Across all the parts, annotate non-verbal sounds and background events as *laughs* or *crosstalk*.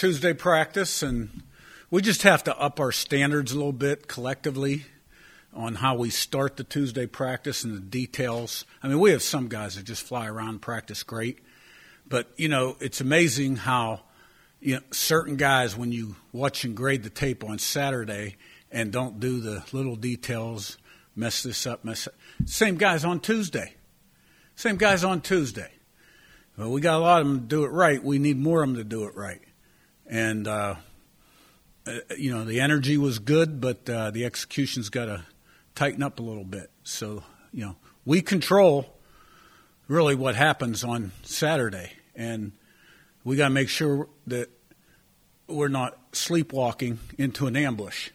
Tuesday practice, and we just have to up our standards a little bit collectively on how we start the Tuesday practice and the details. I mean, we have some guys that just fly around and practice great, but you know, it's amazing how you know certain guys when you watch and grade the tape on Saturday and don't do the little details, mess this up, mess up. Same guys on Tuesday. Same guys on Tuesday. Well, we got a lot of them to do it right. We need more of them to do it right. And, uh, uh, you know, the energy was good, but uh, the execution's got to tighten up a little bit. So, you know, we control really what happens on Saturday. And we got to make sure that we're not sleepwalking into an ambush.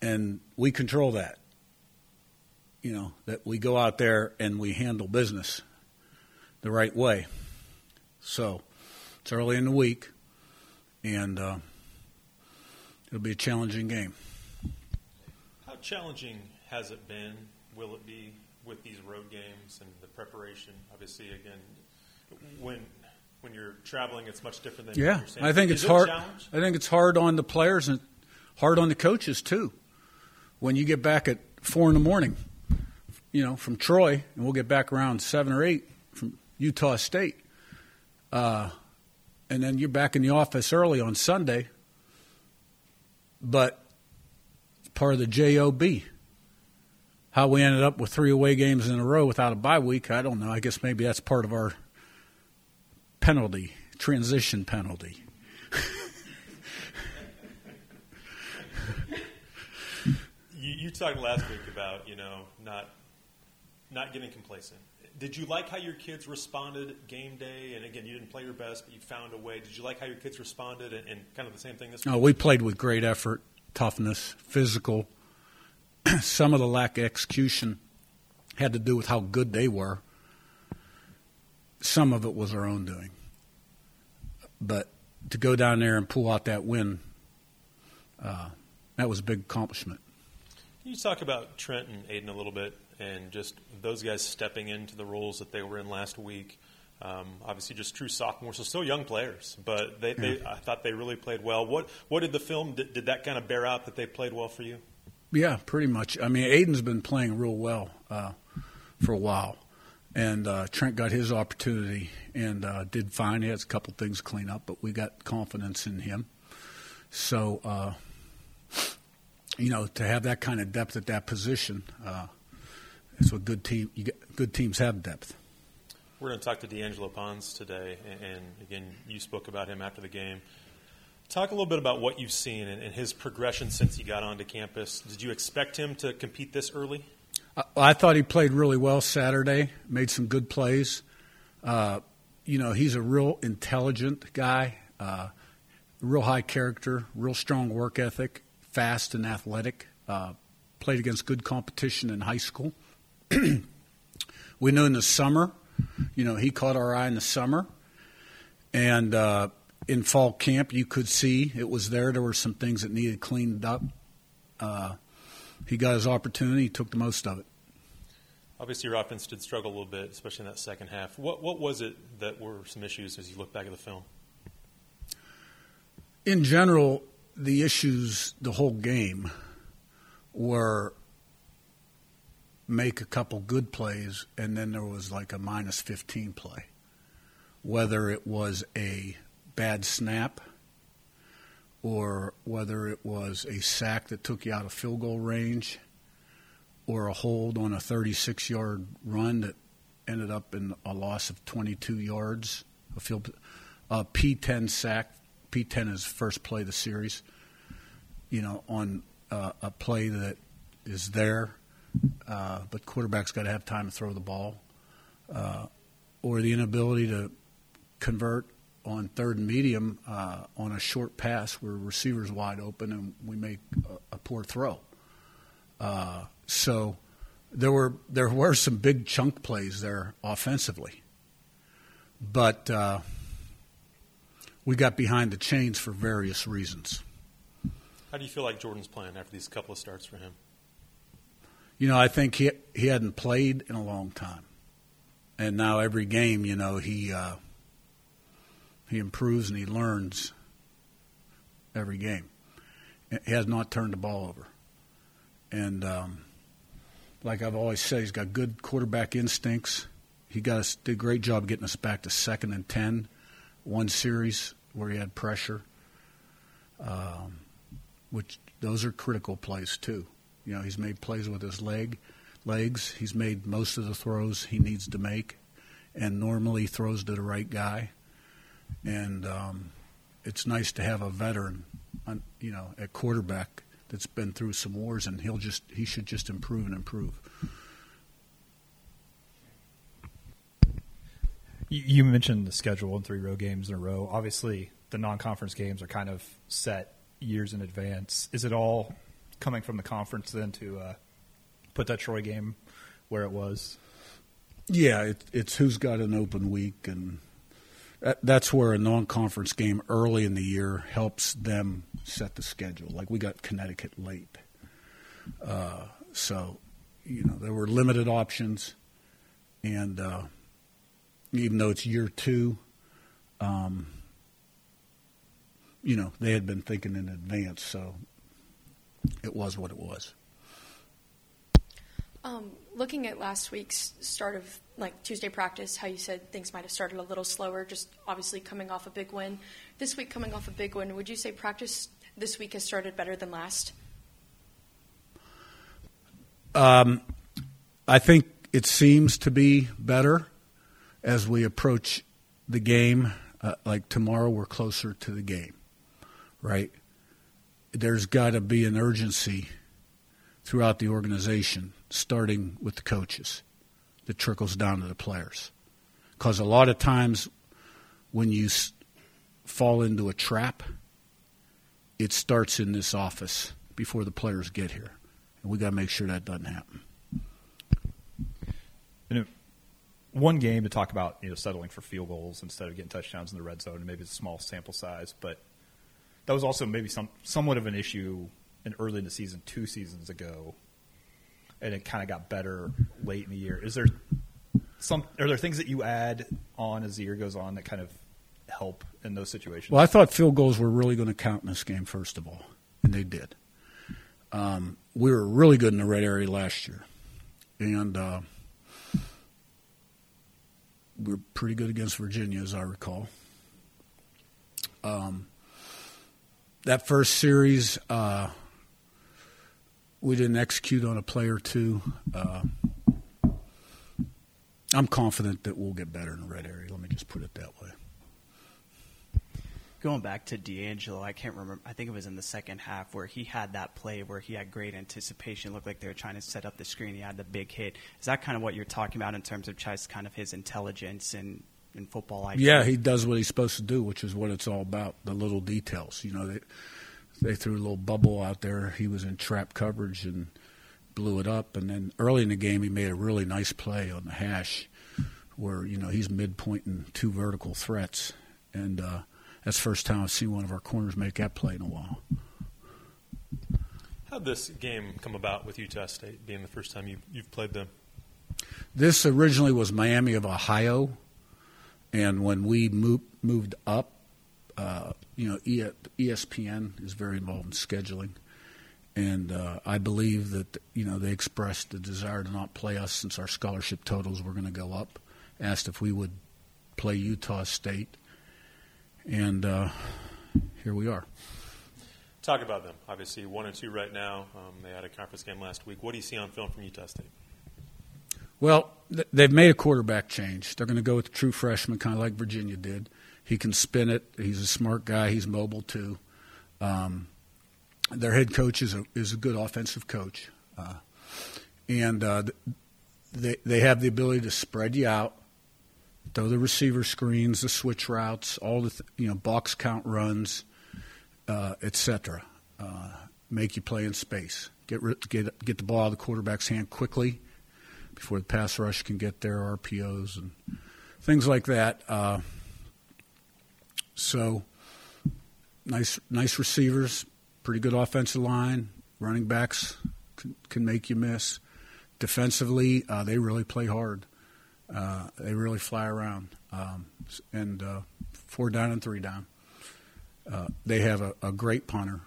And we control that. You know, that we go out there and we handle business the right way. So it's early in the week, and uh, it'll be a challenging game. How challenging has it been? Will it be with these road games and the preparation? Obviously, again, when when you're traveling, it's much different than yeah. I think it's hard. I think it's hard on the players and hard on the coaches too. When you get back at four in the morning, you know, from Troy, and we'll get back around seven or eight from Utah State. Uh, and then you're back in the office early on Sunday. But part of the JOB. How we ended up with three away games in a row without a bye week, I don't know. I guess maybe that's part of our penalty, transition penalty. *laughs* you, you talked last week about you know not not getting complacent did you like how your kids responded game day? And again, you didn't play your best, but you found a way. Did you like how your kids responded? And, and kind of the same thing this week? Oh, we played with great effort, toughness, physical. *clears throat* Some of the lack of execution had to do with how good they were. Some of it was our own doing. But to go down there and pull out that win, uh, that was a big accomplishment. Can you talk about Trent and Aiden a little bit? And just those guys stepping into the roles that they were in last week. Um, obviously, just true sophomores, so still young players, but they, they, I thought they really played well. What what did the film did, did, that kind of bear out that they played well for you? Yeah, pretty much. I mean, Aiden's been playing real well uh, for a while, and uh, Trent got his opportunity and uh, did fine. He has a couple things to clean up, but we got confidence in him. So, uh, you know, to have that kind of depth at that position uh, that's what good team you get, good teams have depth. We're going to talk to D'Angelo Ponds today, and, and, again, you spoke about him after the game. Talk a little bit about what you've seen and, and his progression since he got onto campus. Did you expect him to compete this early? I, I thought he played really well Saturday. Made some good plays. Uh, you know, he's a real intelligent guy, uh, real high character, real strong work ethic, fast and athletic. Uh, played against good competition in high school. *clears throat* we knew in the summer, you know, he caught our eye in the summer. And uh, in fall camp, you could see it was there. There were some things that needed cleaned up. Uh, he got his opportunity, he took the most of it. Obviously, your offense did struggle a little bit, especially in that second half. What, what was it that were some issues as you look back at the film? In general, the issues the whole game were make a couple good plays, and then there was like a minus 15 play. Whether it was a bad snap or whether it was a sack that took you out of field goal range or a hold on a 36 yard run that ended up in a loss of 22 yards, a field a P10 sack. P10 is first play of the series. You know, on uh, a play that is there uh, but quarterback's got to have time to throw the ball, uh, or the inability to convert on third and medium uh, on a short pass where receiver's wide open and we make a, a poor throw. Uh, so there were there were some big chunk plays there offensively, but uh, we got behind the chains for various reasons. How do you feel like Jordan's playing after these couple of starts for him? You know, I think he he hadn't played in a long time, and now every game, you know, he uh, He improves and he learns every game. He has not turned the ball over. And um, like I've always said, he's got good quarterback instincts. He got us, did a great job getting us back to second and ten, one series where he had pressure, um, which those are critical plays too. You know, he's made plays with his leg, legs. He's made most of the throws he needs to make, and normally throws to the right guy. And um, it's nice to have a veteran, on, you know, at quarterback that's been through some wars, and he'll just he should just improve and improve. You mentioned the schedule and three road games in a row. Obviously, the non-conference games are kind of set years in advance. Is it all coming from the conference then to uh, put that Troy game where it was? Yeah, it, it's who's got an open week, and that, that's where a non-conference game early in the year helps them set the schedule. Like we got Connecticut late, uh, so you know there were limited options, and uh, even though it's year two, um, you know they had been thinking in advance, so it was what it was. Um, looking at last week's start of like Tuesday practice, how you said things might have started a little slower, just obviously coming off a big win. This week, coming off a big win, would you say practice this week has started better than last? Um, I think it seems to be better as we approach the game. Uh, like tomorrow, we're closer to the game, right? There's got to be an urgency throughout the organization, starting with the coaches, that trickles down to the players. Because a lot of times when you s- fall into a trap, it starts in this office before the players get here. And we got to make sure that doesn't happen. And one game to talk about, you know, settling for field goals instead of getting touchdowns in the red zone, and maybe it's a small sample size, but that was also maybe some somewhat of an issue in early in the season, two seasons ago, and it kind of got better late in the year. Is there some? Are there things that you add on as the year goes on that kind of help in those situations? Well, I thought field goals were really going to count in this game, first of all, and they did. Um, we were really good in the red area last year, and uh, we were pretty good against Virginia, as I recall. Um, that first series, uh, we didn't execute on a play or two. Uh, I'm confident that we'll get better in the red area. Let me just put it that way. Going back to D'Angelo, I can't remember. I think it was in the second half where he had that play where he had great anticipation. Looked like they were trying to set up the screen. He had the big hit. Is that kind of what you're talking about in terms of just kind of his intelligence and in football IQ? Yeah, he does what he's supposed to do, which is what it's all about. The little details. You know, they they threw a little bubble out there. He was in trap coverage and blew it up. And then early in the game, he made a really nice play on the hash, where you know he's midpoint in two vertical threats, and uh, that's the first time I've seen one of our corners make that play in a while. How'd this game come about with Utah State being the first time you, you've played them? This originally was Miami of Ohio, and when we moved moved up, uh, you know, ESPN is very involved in scheduling, and uh, I believe that you know they expressed the desire to not play us since our scholarship totals were going to go up. Asked if we would play Utah State, and uh, here we are. Talk about them. Obviously, one and two right now. Um, they had a conference game last week. What do you see on film from Utah State? Well, th- they've made a quarterback change. They're going to go with the true freshman, kind of like Virginia did. He can spin it. He's a smart guy. He's mobile too. Um, their head coach is a is a good offensive coach, uh, and uh, they they have the ability to spread you out, throw the receiver screens, the switch routes, all the th- you know box count runs, uh, etc. Uh, make you play in space. Get ri- get get the ball out of the quarterback's hand quickly before the pass rush can get there, RPOs and things like that. Uh, so nice, nice receivers, pretty good offensive line, running backs can, can make you miss. Defensively, uh, they really play hard. Uh, they really fly around, um, and uh, four down and three down. Uh, they have a, a great punter.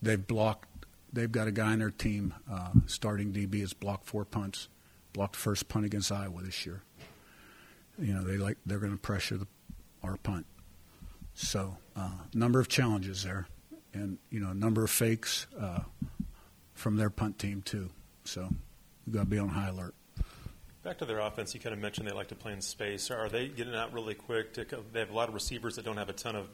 They've blocked. They've got a guy in their team uh, starting DB has blocked four punts, blocked first punt against Iowa this year. You know they like they're going to pressure the, our punt. So uh, number of challenges there, and you know a number of fakes uh, from their punt team too. So we've got to be on high alert. Back to their offense, you kind of mentioned they like to play in space. Are they getting out really quick? To, they have a lot of receivers that don't have a ton of,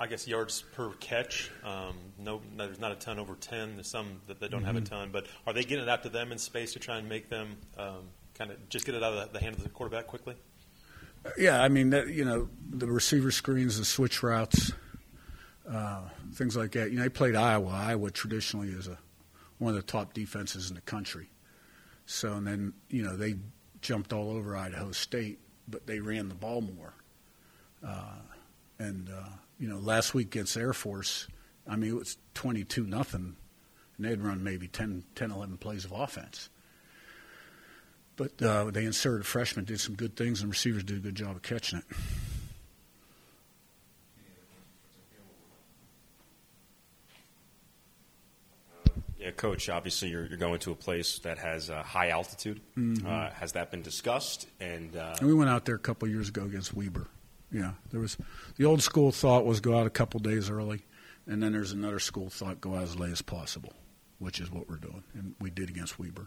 I guess, yards per catch. Um, no, there's not a ton over ten. There's some that, that don't mm-hmm. have a mm-hmm. ton. But are they getting it out to them in space to try and make them um, kind of just get it out of the, the hand of the quarterback quickly? Yeah, I mean, that, you know, the receiver screens, the switch routes, uh, things like that. You know, they played Iowa. Iowa traditionally is a one of the top defenses in the country. So, and then, you know, they jumped all over Idaho State, but they ran the ball more. Uh, and, uh, you know, last week against Air Force, I mean, it was 22 nothing, and they'd run maybe 10, 10, 11 plays of offense. But uh, they inserted a freshman, did some good things, and receivers did a good job of catching it. Yeah, coach. Obviously, you're, you're going to a place that has uh, high altitude. Mm-hmm. Uh, has that been discussed? And, uh, and, we went out there a couple years ago against Weber. Yeah, there was the old school thought was go out a couple days early, and then there's another school thought go out as late as possible, which is what we're doing, and we did against Weber.